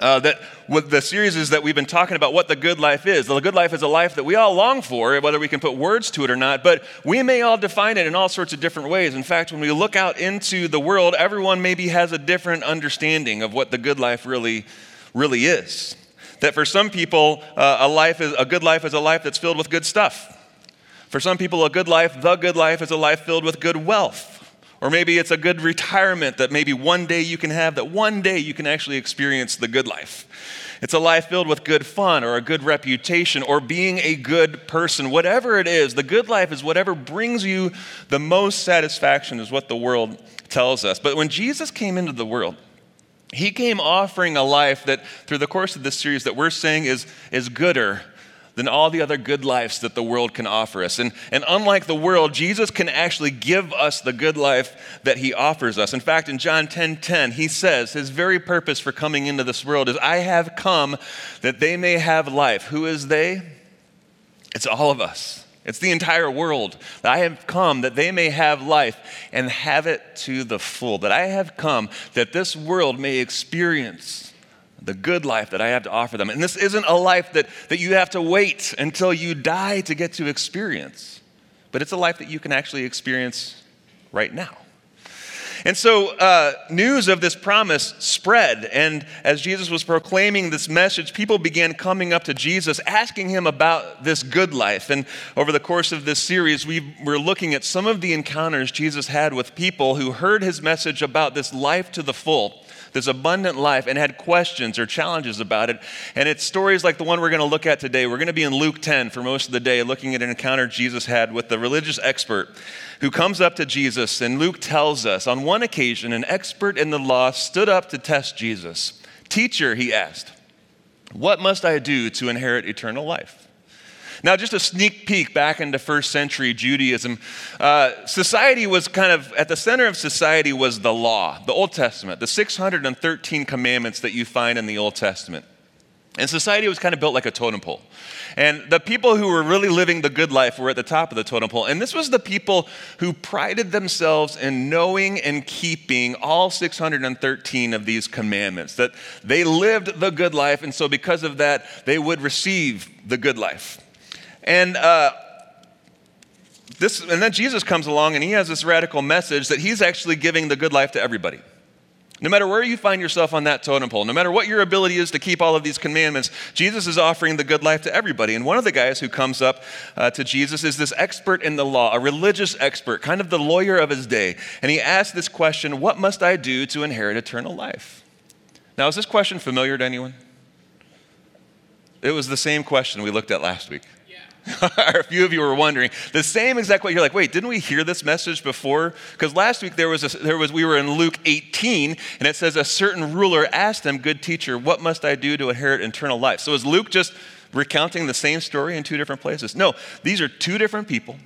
Uh, that what the series is that we've been talking about what the good life is. The good life is a life that we all long for, whether we can put words to it or not, but we may all define it in all sorts of different ways. In fact, when we look out into the world, everyone maybe has a different understanding of what the good life really, really is. That for some people, uh, a life is a good life is a life that's filled with good stuff. For some people, a good life, the good life, is a life filled with good wealth. Or maybe it's a good retirement that maybe one day you can have, that one day you can actually experience the good life. It's a life filled with good fun or a good reputation or being a good person. Whatever it is, the good life is whatever brings you the most satisfaction, is what the world tells us. But when Jesus came into the world, he came offering a life that, through the course of this series, that we're saying is, is gooder than all the other good lives that the world can offer us. And, and unlike the world, Jesus can actually give us the good life that he offers us. In fact, in John 10 10, he says his very purpose for coming into this world is, I have come that they may have life. Who is they? It's all of us. It's the entire world. I have come that they may have life and have it to the full. That I have come that this world may experience the good life that I have to offer them. And this isn't a life that, that you have to wait until you die to get to experience, but it's a life that you can actually experience right now. And so, uh, news of this promise spread. And as Jesus was proclaiming this message, people began coming up to Jesus, asking him about this good life. And over the course of this series, we were looking at some of the encounters Jesus had with people who heard his message about this life to the full this abundant life and had questions or challenges about it. And it's stories like the one we're going to look at today. We're going to be in Luke 10 for most of the day, looking at an encounter Jesus had with the religious expert who comes up to Jesus. And Luke tells us on one occasion, an expert in the law stood up to test Jesus. Teacher, he asked, what must I do to inherit eternal life? Now, just a sneak peek back into first century Judaism. Uh, society was kind of, at the center of society was the law, the Old Testament, the 613 commandments that you find in the Old Testament. And society was kind of built like a totem pole. And the people who were really living the good life were at the top of the totem pole. And this was the people who prided themselves in knowing and keeping all 613 of these commandments, that they lived the good life. And so, because of that, they would receive the good life. And uh, this, and then Jesus comes along and he has this radical message that he's actually giving the good life to everybody. No matter where you find yourself on that totem pole, no matter what your ability is to keep all of these commandments, Jesus is offering the good life to everybody. And one of the guys who comes up uh, to Jesus is this expert in the law, a religious expert, kind of the lawyer of his day. And he asks this question What must I do to inherit eternal life? Now, is this question familiar to anyone? It was the same question we looked at last week. a few of you were wondering the same exact way. You're like, wait, didn't we hear this message before? Because last week there was a, there was we were in Luke 18, and it says a certain ruler asked him, "Good teacher, what must I do to inherit eternal life?" So is Luke just recounting the same story in two different places? No, these are two different people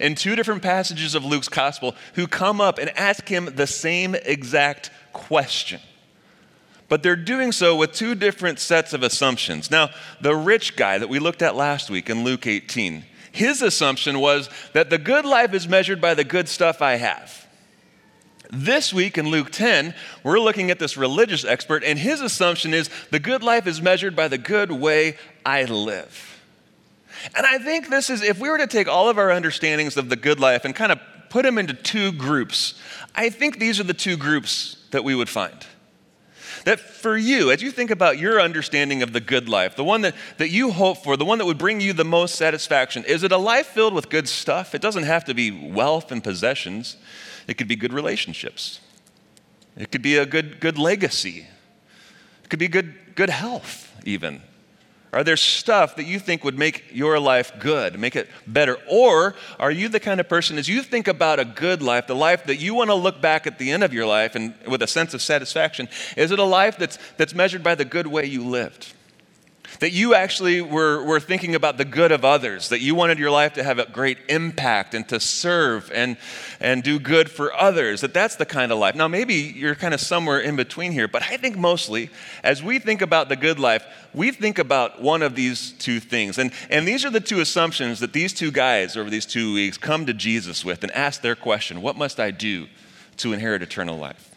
in two different passages of Luke's gospel who come up and ask him the same exact question but they're doing so with two different sets of assumptions. Now, the rich guy that we looked at last week in Luke 18, his assumption was that the good life is measured by the good stuff I have. This week in Luke 10, we're looking at this religious expert, and his assumption is the good life is measured by the good way I live. And I think this is, if we were to take all of our understandings of the good life and kind of put them into two groups, I think these are the two groups that we would find. That for you, as you think about your understanding of the good life, the one that, that you hope for, the one that would bring you the most satisfaction, is it a life filled with good stuff? It doesn't have to be wealth and possessions, it could be good relationships, it could be a good, good legacy, it could be good, good health, even. Are there stuff that you think would make your life good, make it better? Or are you the kind of person, as you think about a good life, the life that you want to look back at the end of your life and with a sense of satisfaction, is it a life that's, that's measured by the good way you lived? That you actually were, were thinking about the good of others, that you wanted your life to have a great impact and to serve and, and do good for others, that that's the kind of life. Now, maybe you're kind of somewhere in between here, but I think mostly as we think about the good life, we think about one of these two things. And, and these are the two assumptions that these two guys over these two weeks come to Jesus with and ask their question What must I do to inherit eternal life?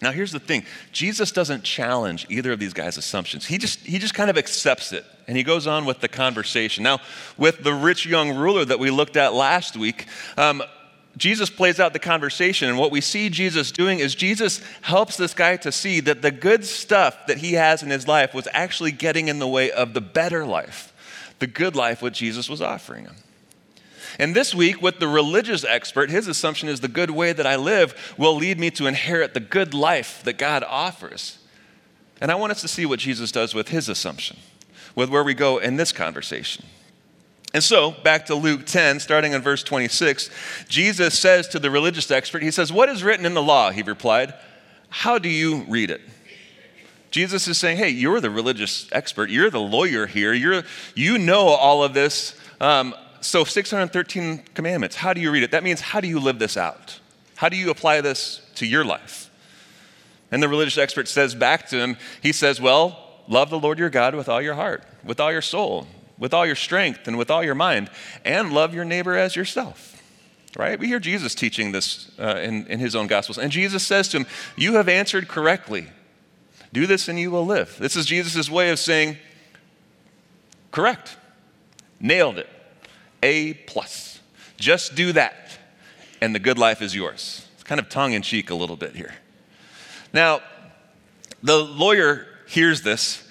Now, here's the thing Jesus doesn't challenge either of these guys' assumptions. He just, he just kind of accepts it and he goes on with the conversation. Now, with the rich young ruler that we looked at last week, um, Jesus plays out the conversation, and what we see Jesus doing is Jesus helps this guy to see that the good stuff that he has in his life was actually getting in the way of the better life, the good life what Jesus was offering him. And this week, with the religious expert, his assumption is the good way that I live will lead me to inherit the good life that God offers. And I want us to see what Jesus does with his assumption, with where we go in this conversation. And so, back to Luke 10, starting in verse 26, Jesus says to the religious expert, He says, What is written in the law? He replied, How do you read it? Jesus is saying, Hey, you're the religious expert. You're the lawyer here. You're, you know all of this. Um, so 613 commandments, how do you read it? That means how do you live this out? How do you apply this to your life? And the religious expert says back to him, he says, Well, love the Lord your God with all your heart, with all your soul, with all your strength, and with all your mind, and love your neighbor as yourself. Right? We hear Jesus teaching this uh, in, in his own Gospels. And Jesus says to him, You have answered correctly. Do this and you will live. This is Jesus' way of saying, Correct. Nailed it. A plus. Just do that, and the good life is yours. It's kind of tongue in cheek a little bit here. Now, the lawyer hears this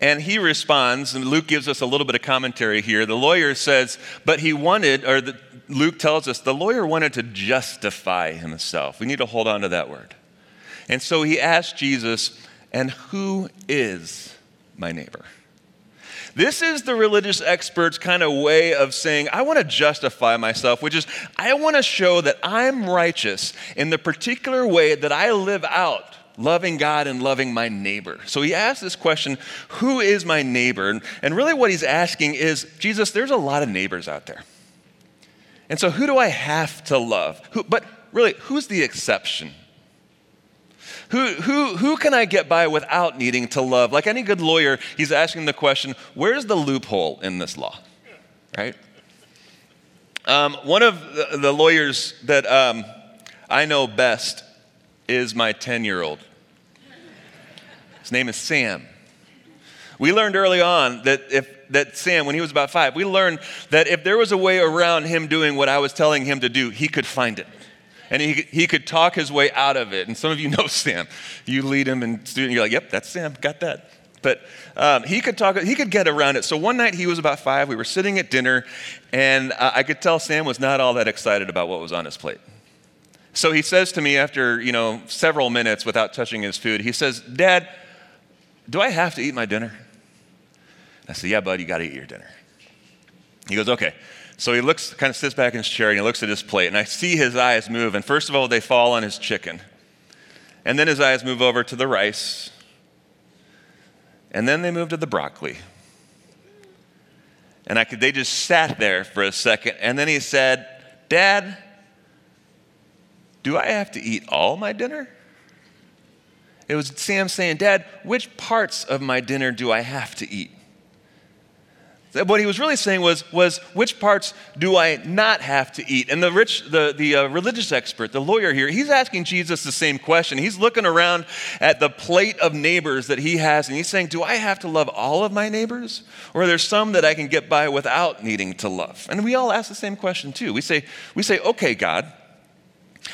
and he responds, and Luke gives us a little bit of commentary here. The lawyer says, but he wanted, or the, Luke tells us, the lawyer wanted to justify himself. We need to hold on to that word. And so he asked Jesus, and who is my neighbor? This is the religious expert's kind of way of saying, I want to justify myself, which is, I want to show that I'm righteous in the particular way that I live out loving God and loving my neighbor. So he asks this question Who is my neighbor? And really, what he's asking is, Jesus, there's a lot of neighbors out there. And so, who do I have to love? Who, but really, who's the exception? Who, who, who can I get by without needing to love? Like any good lawyer, he's asking the question where's the loophole in this law? Right? Um, one of the, lawyers that um, I know best is my 10 year old. His name is Sam. We learned early on that if that Sam, when he was about five, we learned that if there was a way around him doing what I was telling him to do, he could find it and he, he could talk his way out of it. And some of you know Sam. You lead him and student, you're like, yep, that's Sam, got that. But um, he could talk, he could get around it. So one night he was about five, we were sitting at dinner, and uh, I could tell Sam was not all that excited about what was on his plate. So he says to me after, you know, several minutes without touching his food, he says, Dad, do I have to eat my dinner? I said, Yeah, bud, you got to eat your dinner. He goes, Okay. So he looks, kind of sits back in his chair and he looks at his plate, and I see his eyes move. And first of all, they fall on his chicken. And then his eyes move over to the rice. And then they move to the broccoli. And I could, they just sat there for a second. And then he said, Dad, do I have to eat all my dinner? It was Sam saying, Dad, which parts of my dinner do I have to eat? What he was really saying was, was which parts do I not have to eat? And the rich, the, the uh, religious expert, the lawyer here, he's asking Jesus the same question. He's looking around at the plate of neighbors that he has, and he's saying, Do I have to love all of my neighbors? Or are there some that I can get by without needing to love? And we all ask the same question too. We say, we say, Okay, God,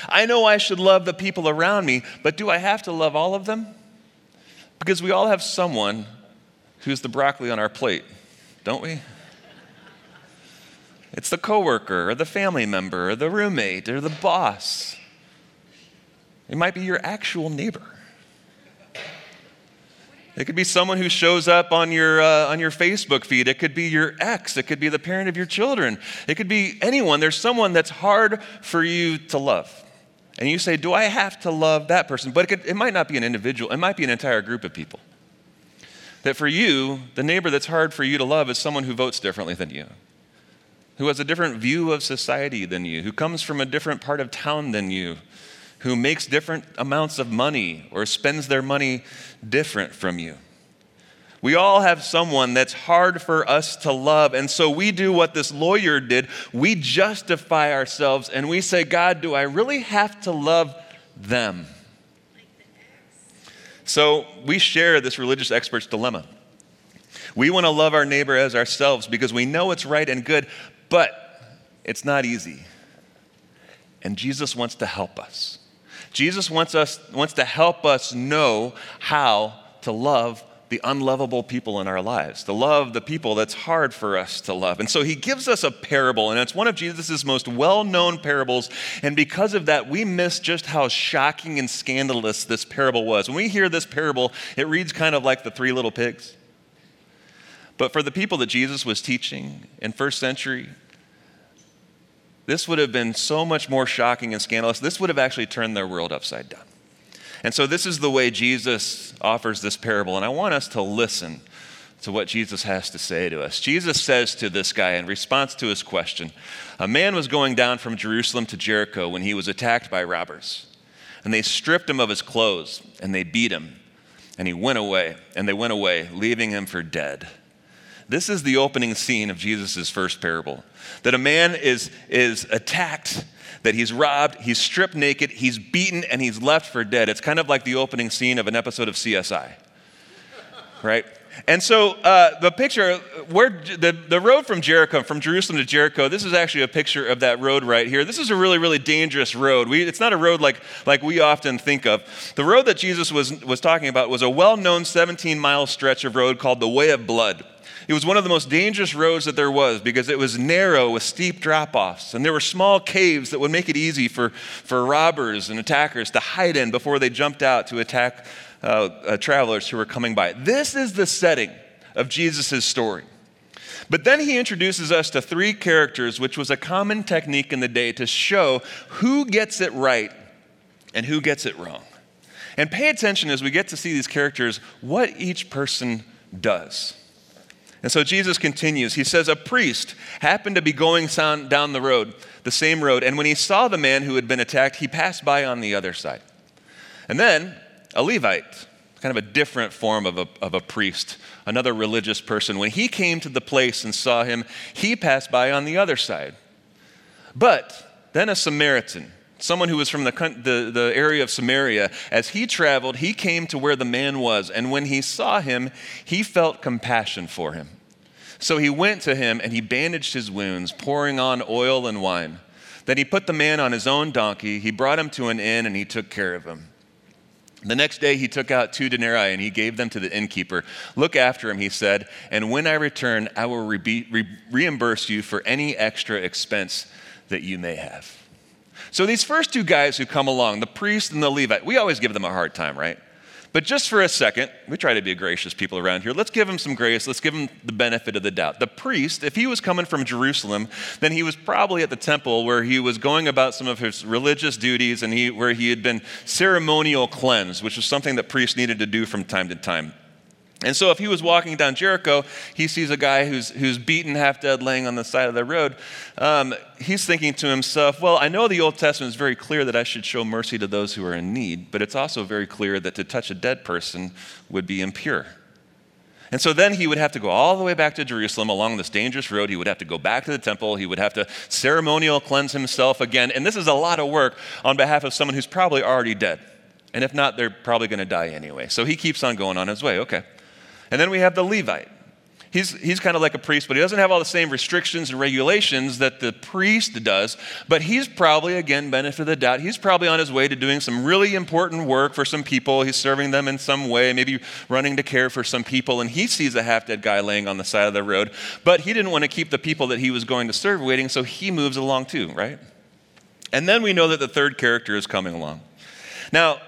I know I should love the people around me, but do I have to love all of them? Because we all have someone who's the broccoli on our plate don't we? It's the coworker or the family member or the roommate or the boss. It might be your actual neighbor. It could be someone who shows up on your, uh, on your Facebook feed. It could be your ex. It could be the parent of your children. It could be anyone. There's someone that's hard for you to love. And you say, Do I have to love that person? But it, could, it might not be an individual, it might be an entire group of people. That for you, the neighbor that's hard for you to love is someone who votes differently than you, who has a different view of society than you, who comes from a different part of town than you, who makes different amounts of money or spends their money different from you. We all have someone that's hard for us to love. And so we do what this lawyer did. We justify ourselves and we say, God, do I really have to love them? So we share this religious expert's dilemma. We want to love our neighbor as ourselves because we know it's right and good, but it's not easy. And Jesus wants to help us. Jesus wants, us, wants to help us know how to love the unlovable people in our lives, to love the people that's hard for us to love. And so he gives us a parable, and it's one of Jesus' most well known parables. And because of that, we miss just how shocking and scandalous this parable was. When we hear this parable, it reads kind of like the three little pigs. But for the people that Jesus was teaching in first century, this would have been so much more shocking and scandalous. This would have actually turned their world upside down. And so, this is the way Jesus offers this parable. And I want us to listen to what Jesus has to say to us. Jesus says to this guy in response to his question A man was going down from Jerusalem to Jericho when he was attacked by robbers. And they stripped him of his clothes and they beat him. And he went away, and they went away, leaving him for dead. This is the opening scene of Jesus' first parable that a man is, is attacked, that he's robbed, he's stripped naked, he's beaten, and he's left for dead. It's kind of like the opening scene of an episode of CSI, right? And so uh, the picture, where the, the road from Jericho, from Jerusalem to Jericho, this is actually a picture of that road right here. This is a really, really dangerous road. We, it's not a road like, like we often think of. The road that Jesus was, was talking about was a well known 17 mile stretch of road called the Way of Blood. It was one of the most dangerous roads that there was because it was narrow with steep drop offs. And there were small caves that would make it easy for, for robbers and attackers to hide in before they jumped out to attack uh, uh, travelers who were coming by. This is the setting of Jesus' story. But then he introduces us to three characters, which was a common technique in the day to show who gets it right and who gets it wrong. And pay attention as we get to see these characters, what each person does. And so Jesus continues. He says, A priest happened to be going down the road, the same road, and when he saw the man who had been attacked, he passed by on the other side. And then a Levite, kind of a different form of a, of a priest, another religious person, when he came to the place and saw him, he passed by on the other side. But then a Samaritan, someone who was from the, the, the, area of Samaria, as he traveled, he came to where the man was. And when he saw him, he felt compassion for him. So he went to him and he bandaged his wounds, pouring on oil and wine. Then he put the man on his own donkey, he brought him to an inn, and he took care of him. The next day he took out two denarii and he gave them to the innkeeper. Look after him, he said, and when I return, I will re- re- reimburse you for any extra expense that you may have. So these first two guys who come along, the priest and the Levite, we always give them a hard time, right? But just for a second, we try to be gracious people around here. Let's give them some grace. Let's give them the benefit of the doubt. The priest, if he was coming from Jerusalem, then he was probably at the temple where he was going about some of his religious duties and he, where he had been ceremonial cleansed, which was something that priests needed to do from time to time. And so, if he was walking down Jericho, he sees a guy who's, who's beaten half dead laying on the side of the road. Um, he's thinking to himself, Well, I know the Old Testament is very clear that I should show mercy to those who are in need, but it's also very clear that to touch a dead person would be impure. And so then he would have to go all the way back to Jerusalem along this dangerous road. He would have to go back to the temple. He would have to ceremonial cleanse himself again. And this is a lot of work on behalf of someone who's probably already dead. And if not, they're probably going to die anyway. So he keeps on going on his way. Okay. And then we have the Levite. He's, he's kind of like a priest, but he doesn't have all the same restrictions and regulations that the priest does. But he's probably, again, benefit of the doubt, he's probably on his way to doing some really important work for some people. He's serving them in some way, maybe running to care for some people. And he sees a half dead guy laying on the side of the road. But he didn't want to keep the people that he was going to serve waiting, so he moves along too, right? And then we know that the third character is coming along. Now,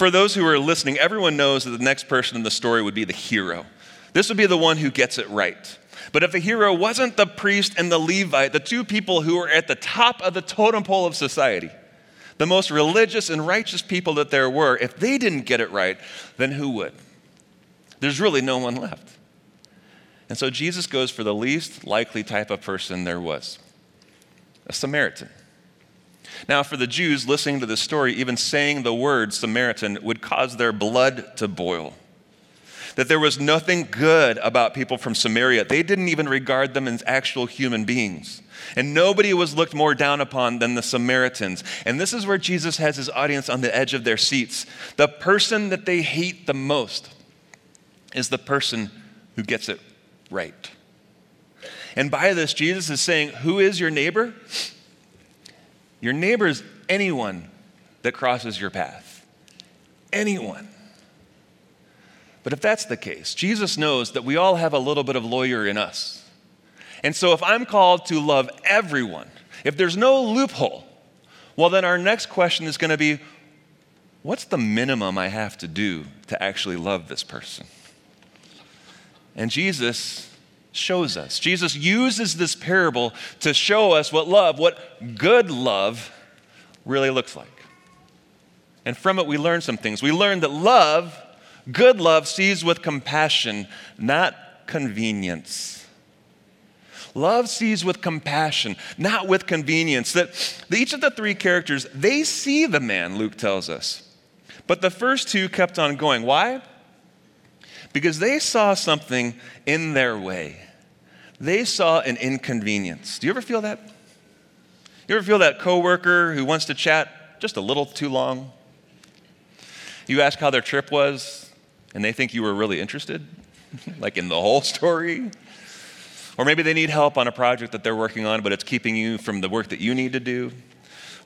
for those who are listening, everyone knows that the next person in the story would be the hero. This would be the one who gets it right. But if the hero wasn't the priest and the Levite, the two people who were at the top of the totem pole of society, the most religious and righteous people that there were, if they didn't get it right, then who would? There's really no one left. And so Jesus goes for the least likely type of person there was a Samaritan. Now, for the Jews listening to this story, even saying the word Samaritan would cause their blood to boil. that there was nothing good about people from Samaria. They didn't even regard them as actual human beings. And nobody was looked more down upon than the Samaritans. And this is where Jesus has his audience on the edge of their seats. The person that they hate the most is the person who gets it right. And by this, Jesus is saying, Who is your neighbor? Your neighbor is anyone that crosses your path. Anyone. But if that's the case, Jesus knows that we all have a little bit of lawyer in us. And so if I'm called to love everyone, if there's no loophole, well, then our next question is going to be what's the minimum I have to do to actually love this person? And Jesus shows us. Jesus uses this parable to show us what love, what good love, really looks like. And from it, we learn some things. We learn that love, good love, sees with compassion, not convenience. Love sees with compassion, not with convenience. That each of the three characters, they see the man, Luke tells us. But the first two kept on going. Why? Because they saw something in their way. They saw an inconvenience. Do you ever feel that? You ever feel that coworker who wants to chat just a little too long? You ask how their trip was, and they think you were really interested, like in the whole story. Or maybe they need help on a project that they're working on, but it's keeping you from the work that you need to do.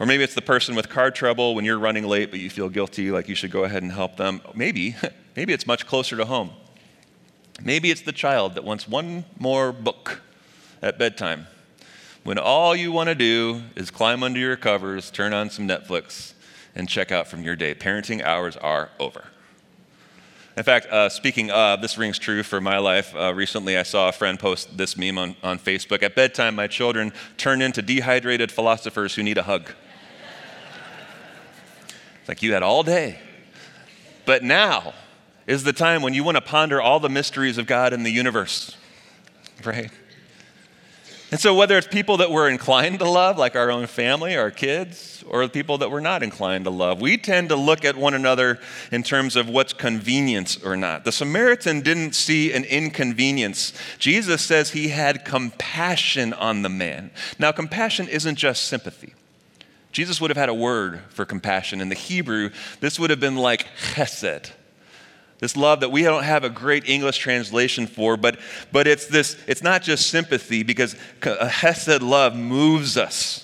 Or maybe it's the person with car trouble when you're running late, but you feel guilty, like you should go ahead and help them. Maybe, maybe it's much closer to home. Maybe it's the child that wants one more book at bedtime when all you want to do is climb under your covers, turn on some Netflix, and check out from your day. Parenting hours are over. In fact, uh, speaking of, this rings true for my life. Uh, recently, I saw a friend post this meme on, on Facebook. At bedtime, my children turn into dehydrated philosophers who need a hug. It's like you had all day. But now is the time when you want to ponder all the mysteries of God and the universe, right? And so, whether it's people that we're inclined to love, like our own family, our kids, or people that we're not inclined to love, we tend to look at one another in terms of what's convenience or not. The Samaritan didn't see an inconvenience. Jesus says he had compassion on the man. Now, compassion isn't just sympathy. Jesus would have had a word for compassion. In the Hebrew, this would have been like chesed this love that we don't have a great English translation for, but, but it's this, it's not just sympathy because a Hesed love moves us.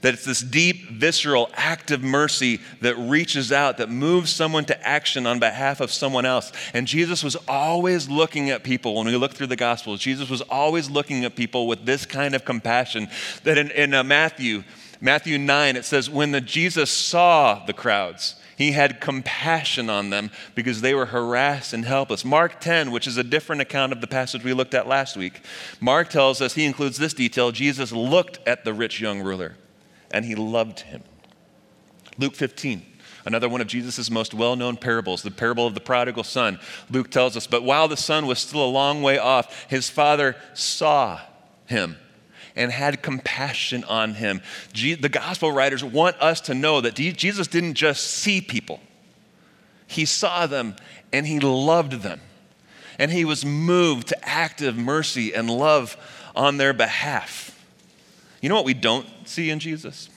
That it's this deep, visceral act of mercy that reaches out, that moves someone to action on behalf of someone else. And Jesus was always looking at people, when we look through the Gospels, Jesus was always looking at people with this kind of compassion. That in, in uh, Matthew, Matthew 9, it says, when the Jesus saw the crowds, he had compassion on them because they were harassed and helpless. Mark 10, which is a different account of the passage we looked at last week, Mark tells us, he includes this detail Jesus looked at the rich young ruler and he loved him. Luke 15, another one of Jesus' most well known parables, the parable of the prodigal son. Luke tells us, But while the son was still a long way off, his father saw him and had compassion on him. the gospel writers want us to know that Jesus didn't just see people, he saw them and he loved them. And he was moved to active mercy and love on their behalf. You know what we don't see in Jesus?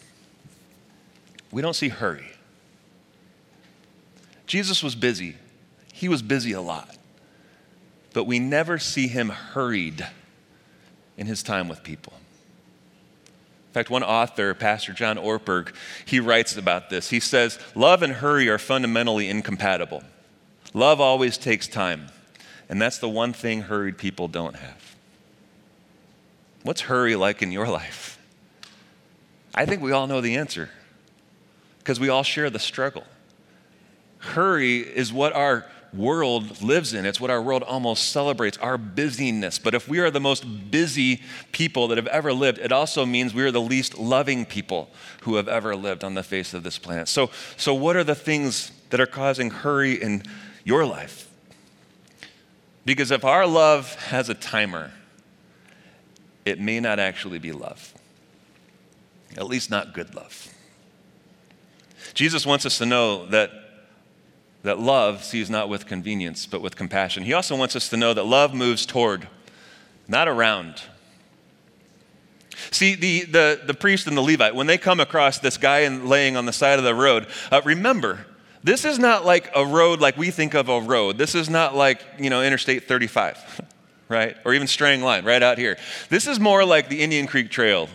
We don't see hurry. Jesus was busy. He was busy a lot. But we never see him hurried in his time with people. Fact, one author, Pastor John Ortberg, he writes about this. He says, Love and hurry are fundamentally incompatible. Love always takes time, and that's the one thing hurried people don't have. What's hurry like in your life? I think we all know the answer because we all share the struggle. Hurry is what our world lives in. It's what our world almost celebrates our busyness. But if we are the most busy people that have ever lived, it also means we are the least loving people who have ever lived on the face of this planet. So, so what are the things that are causing hurry in your life? Because if our love has a timer, it may not actually be love, at least not good love. Jesus wants us to know that that love sees not with convenience, but with compassion. He also wants us to know that love moves toward, not around. See, the, the, the priest and the Levite, when they come across this guy laying on the side of the road, uh, remember, this is not like a road like we think of a road. This is not like, you know, Interstate 35, right? Or even Strang Line right out here. This is more like the Indian Creek Trail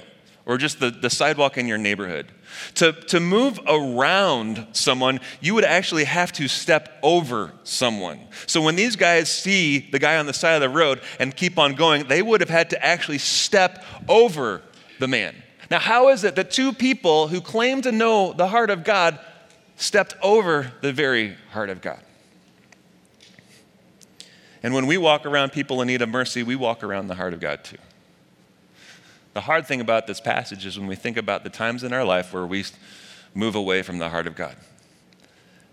or just the, the sidewalk in your neighborhood. To, to move around someone, you would actually have to step over someone. So when these guys see the guy on the side of the road and keep on going, they would have had to actually step over the man. Now, how is it that two people who claim to know the heart of God stepped over the very heart of God? And when we walk around people in need of mercy, we walk around the heart of God too. The hard thing about this passage is when we think about the times in our life where we move away from the heart of God.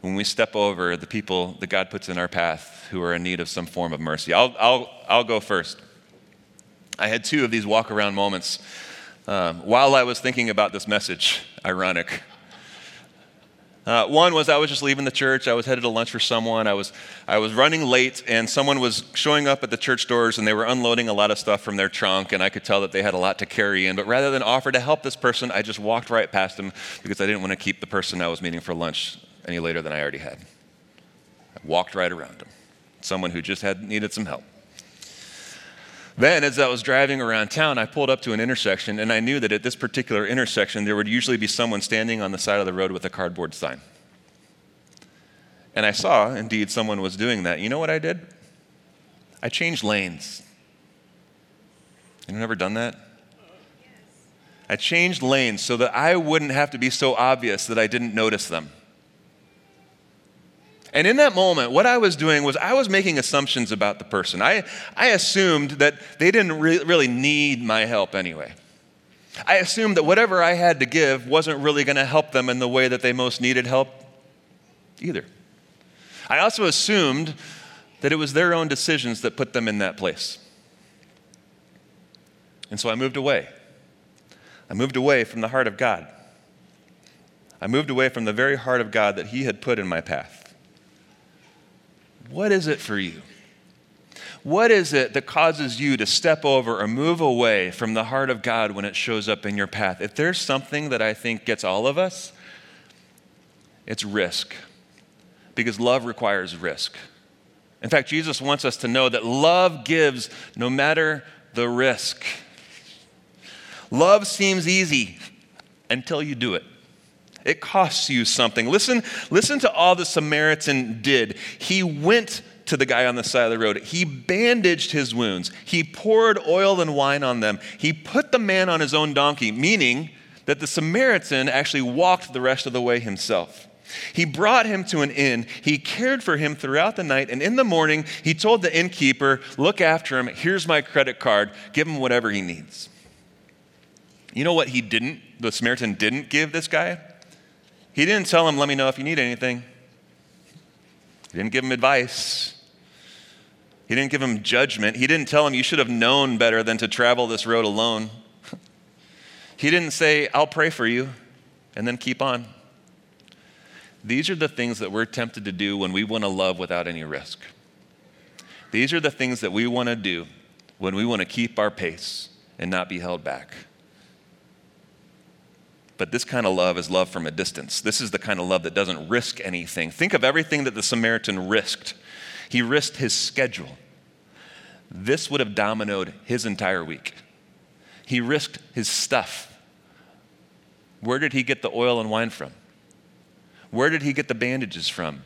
When we step over the people that God puts in our path who are in need of some form of mercy. I'll, I'll, I'll go first. I had two of these walk around moments um, while I was thinking about this message. Ironic. Uh, one was I was just leaving the church. I was headed to lunch for someone. I was, I was running late, and someone was showing up at the church doors, and they were unloading a lot of stuff from their trunk, and I could tell that they had a lot to carry in. But rather than offer to help this person, I just walked right past them because I didn't want to keep the person I was meeting for lunch any later than I already had. I walked right around them. Someone who just had needed some help. Then, as I was driving around town, I pulled up to an intersection, and I knew that at this particular intersection, there would usually be someone standing on the side of the road with a cardboard sign. And I saw, indeed, someone was doing that. You know what I did? I changed lanes. Anyone ever done that? I changed lanes so that I wouldn't have to be so obvious that I didn't notice them. And in that moment, what I was doing was I was making assumptions about the person. I, I assumed that they didn't re- really need my help anyway. I assumed that whatever I had to give wasn't really going to help them in the way that they most needed help either. I also assumed that it was their own decisions that put them in that place. And so I moved away. I moved away from the heart of God. I moved away from the very heart of God that He had put in my path. What is it for you? What is it that causes you to step over or move away from the heart of God when it shows up in your path? If there's something that I think gets all of us, it's risk. Because love requires risk. In fact, Jesus wants us to know that love gives no matter the risk. Love seems easy until you do it. It costs you something. Listen, listen to all the Samaritan did. He went to the guy on the side of the road. He bandaged his wounds. He poured oil and wine on them. He put the man on his own donkey, meaning that the Samaritan actually walked the rest of the way himself. He brought him to an inn. He cared for him throughout the night. And in the morning, he told the innkeeper, Look after him. Here's my credit card. Give him whatever he needs. You know what he didn't, the Samaritan didn't give this guy? He didn't tell him, let me know if you need anything. He didn't give him advice. He didn't give him judgment. He didn't tell him, you should have known better than to travel this road alone. he didn't say, I'll pray for you, and then keep on. These are the things that we're tempted to do when we want to love without any risk. These are the things that we want to do when we want to keep our pace and not be held back. But this kind of love is love from a distance. This is the kind of love that doesn't risk anything. Think of everything that the Samaritan risked. He risked his schedule. This would have dominoed his entire week. He risked his stuff. Where did he get the oil and wine from? Where did he get the bandages from?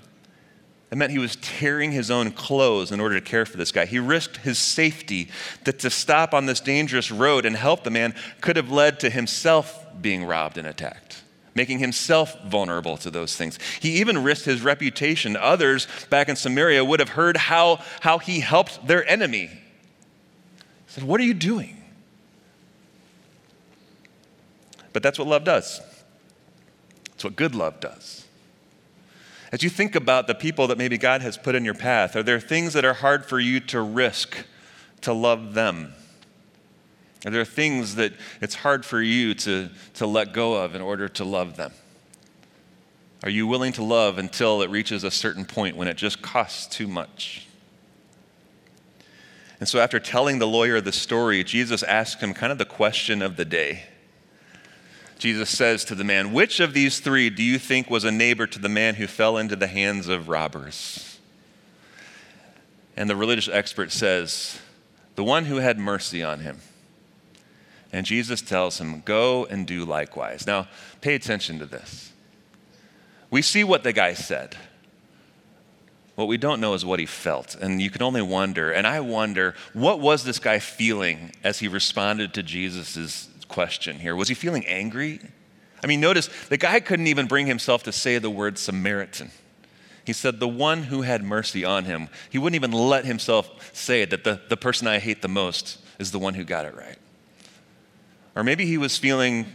It meant he was tearing his own clothes in order to care for this guy. He risked his safety that to stop on this dangerous road and help the man could have led to himself being robbed and attacked, making himself vulnerable to those things. He even risked his reputation. Others back in Samaria would have heard how, how he helped their enemy. He said, What are you doing? But that's what love does. It's what good love does. As you think about the people that maybe God has put in your path, are there things that are hard for you to risk to love them? Are there things that it's hard for you to, to let go of in order to love them? Are you willing to love until it reaches a certain point when it just costs too much? And so, after telling the lawyer the story, Jesus asks him kind of the question of the day. Jesus says to the man, Which of these three do you think was a neighbor to the man who fell into the hands of robbers? And the religious expert says, The one who had mercy on him. And Jesus tells him, Go and do likewise. Now, pay attention to this. We see what the guy said. What we don't know is what he felt. And you can only wonder, and I wonder, what was this guy feeling as he responded to Jesus' question here? Was he feeling angry? I mean, notice the guy couldn't even bring himself to say the word Samaritan. He said, the one who had mercy on him. He wouldn't even let himself say that the, the person I hate the most is the one who got it right. Or maybe he was feeling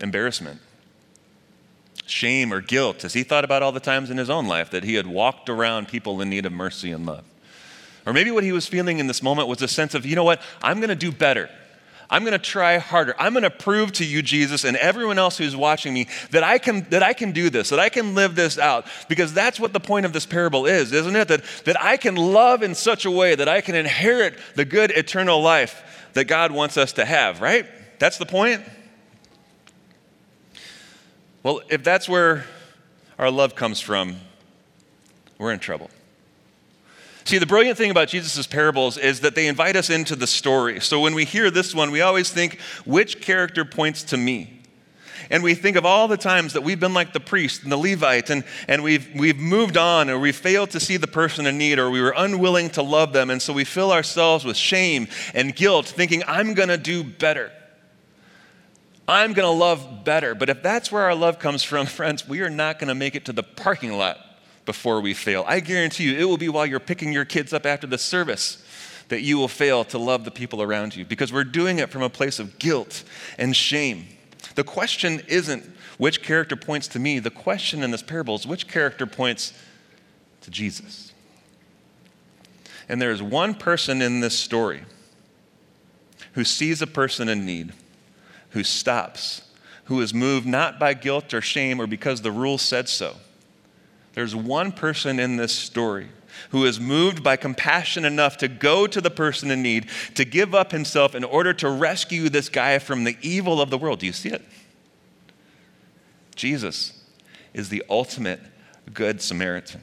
embarrassment, shame, or guilt as he thought about all the times in his own life that he had walked around people in need of mercy and love. Or maybe what he was feeling in this moment was a sense of, you know what, I'm going to do better. I'm going to try harder. I'm going to prove to you, Jesus, and everyone else who's watching me that I can that I can do this, that I can live this out. Because that's what the point of this parable is, isn't it? That, that I can love in such a way that I can inherit the good eternal life that God wants us to have, right? That's the point. Well, if that's where our love comes from, we're in trouble. See, the brilliant thing about Jesus' parables is that they invite us into the story. So when we hear this one, we always think, which character points to me? And we think of all the times that we've been like the priest and the Levite, and, and we've, we've moved on, or we've failed to see the person in need, or we were unwilling to love them. And so we fill ourselves with shame and guilt, thinking, I'm going to do better. I'm going to love better. But if that's where our love comes from, friends, we are not going to make it to the parking lot before we fail. I guarantee you, it will be while you're picking your kids up after the service that you will fail to love the people around you because we're doing it from a place of guilt and shame. The question isn't which character points to me, the question in this parable is which character points to Jesus. And there is one person in this story who sees a person in need, who stops, who is moved not by guilt or shame or because the rule said so there's one person in this story who is moved by compassion enough to go to the person in need, to give up himself in order to rescue this guy from the evil of the world. Do you see it? Jesus is the ultimate good Samaritan.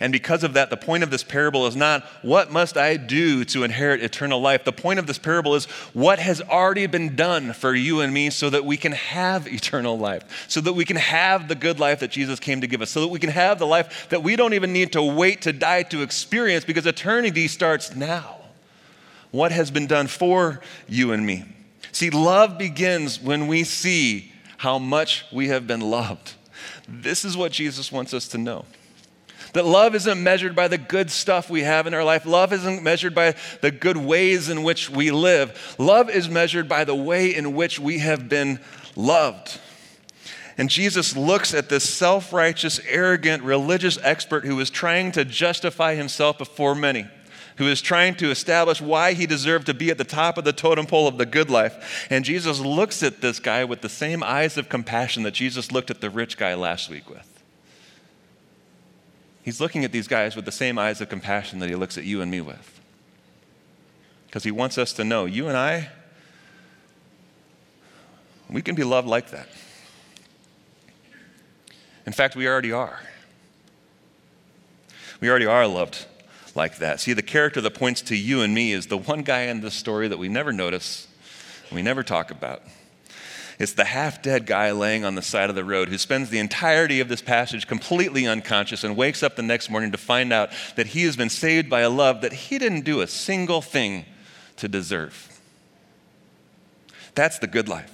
And because of that, the point of this parable is not what must I do to inherit eternal life. The point of this parable is what has already been done for you and me so that we can have eternal life, so that we can have the good life that Jesus came to give us, so that we can have the life that we don't even need to wait to die to experience because eternity starts now. What has been done for you and me? See, love begins when we see how much we have been loved. This is what Jesus wants us to know. That love isn't measured by the good stuff we have in our life. Love isn't measured by the good ways in which we live. Love is measured by the way in which we have been loved. And Jesus looks at this self righteous, arrogant, religious expert who is trying to justify himself before many, who is trying to establish why he deserved to be at the top of the totem pole of the good life. And Jesus looks at this guy with the same eyes of compassion that Jesus looked at the rich guy last week with. He's looking at these guys with the same eyes of compassion that he looks at you and me with. Because he wants us to know you and I, we can be loved like that. In fact, we already are. We already are loved like that. See, the character that points to you and me is the one guy in this story that we never notice, we never talk about. It's the half dead guy laying on the side of the road who spends the entirety of this passage completely unconscious and wakes up the next morning to find out that he has been saved by a love that he didn't do a single thing to deserve. That's the good life.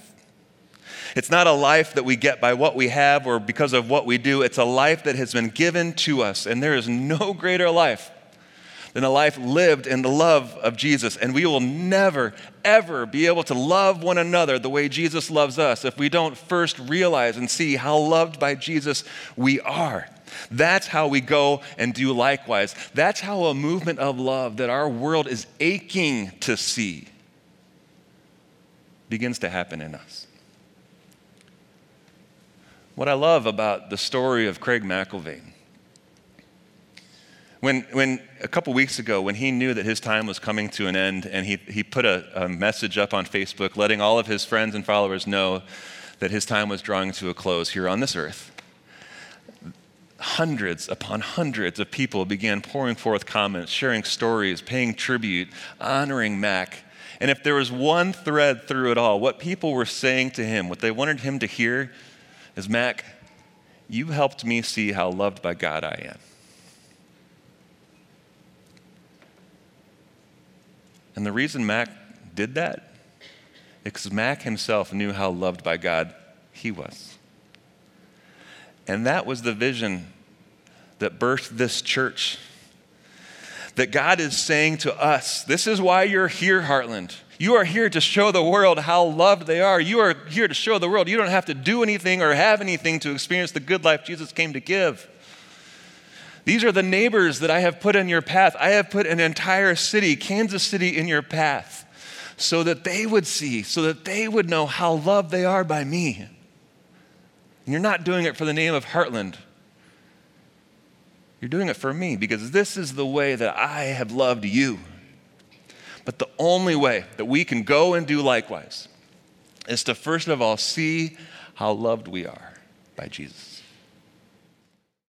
It's not a life that we get by what we have or because of what we do. It's a life that has been given to us. And there is no greater life than a life lived in the love of Jesus. And we will never, ever be able to love one another the way Jesus loves us if we don't first realize and see how loved by Jesus we are. That's how we go and do likewise. That's how a movement of love that our world is aching to see begins to happen in us. what I love about the story of Craig McElvain. When, when a couple weeks ago, when he knew that his time was coming to an end, and he, he put a, a message up on Facebook letting all of his friends and followers know that his time was drawing to a close here on this earth, hundreds upon hundreds of people began pouring forth comments, sharing stories, paying tribute, honoring Mac. And if there was one thread through it all, what people were saying to him, what they wanted him to hear, is Mac, you helped me see how loved by God I am. And the reason Mac did that is because Mac himself knew how loved by God he was. And that was the vision that birthed this church. That God is saying to us, This is why you're here, Heartland. You are here to show the world how loved they are. You are here to show the world you don't have to do anything or have anything to experience the good life Jesus came to give. These are the neighbors that I have put in your path. I have put an entire city, Kansas City, in your path so that they would see, so that they would know how loved they are by me. And you're not doing it for the name of Heartland. You're doing it for me because this is the way that I have loved you. But the only way that we can go and do likewise is to first of all see how loved we are by Jesus.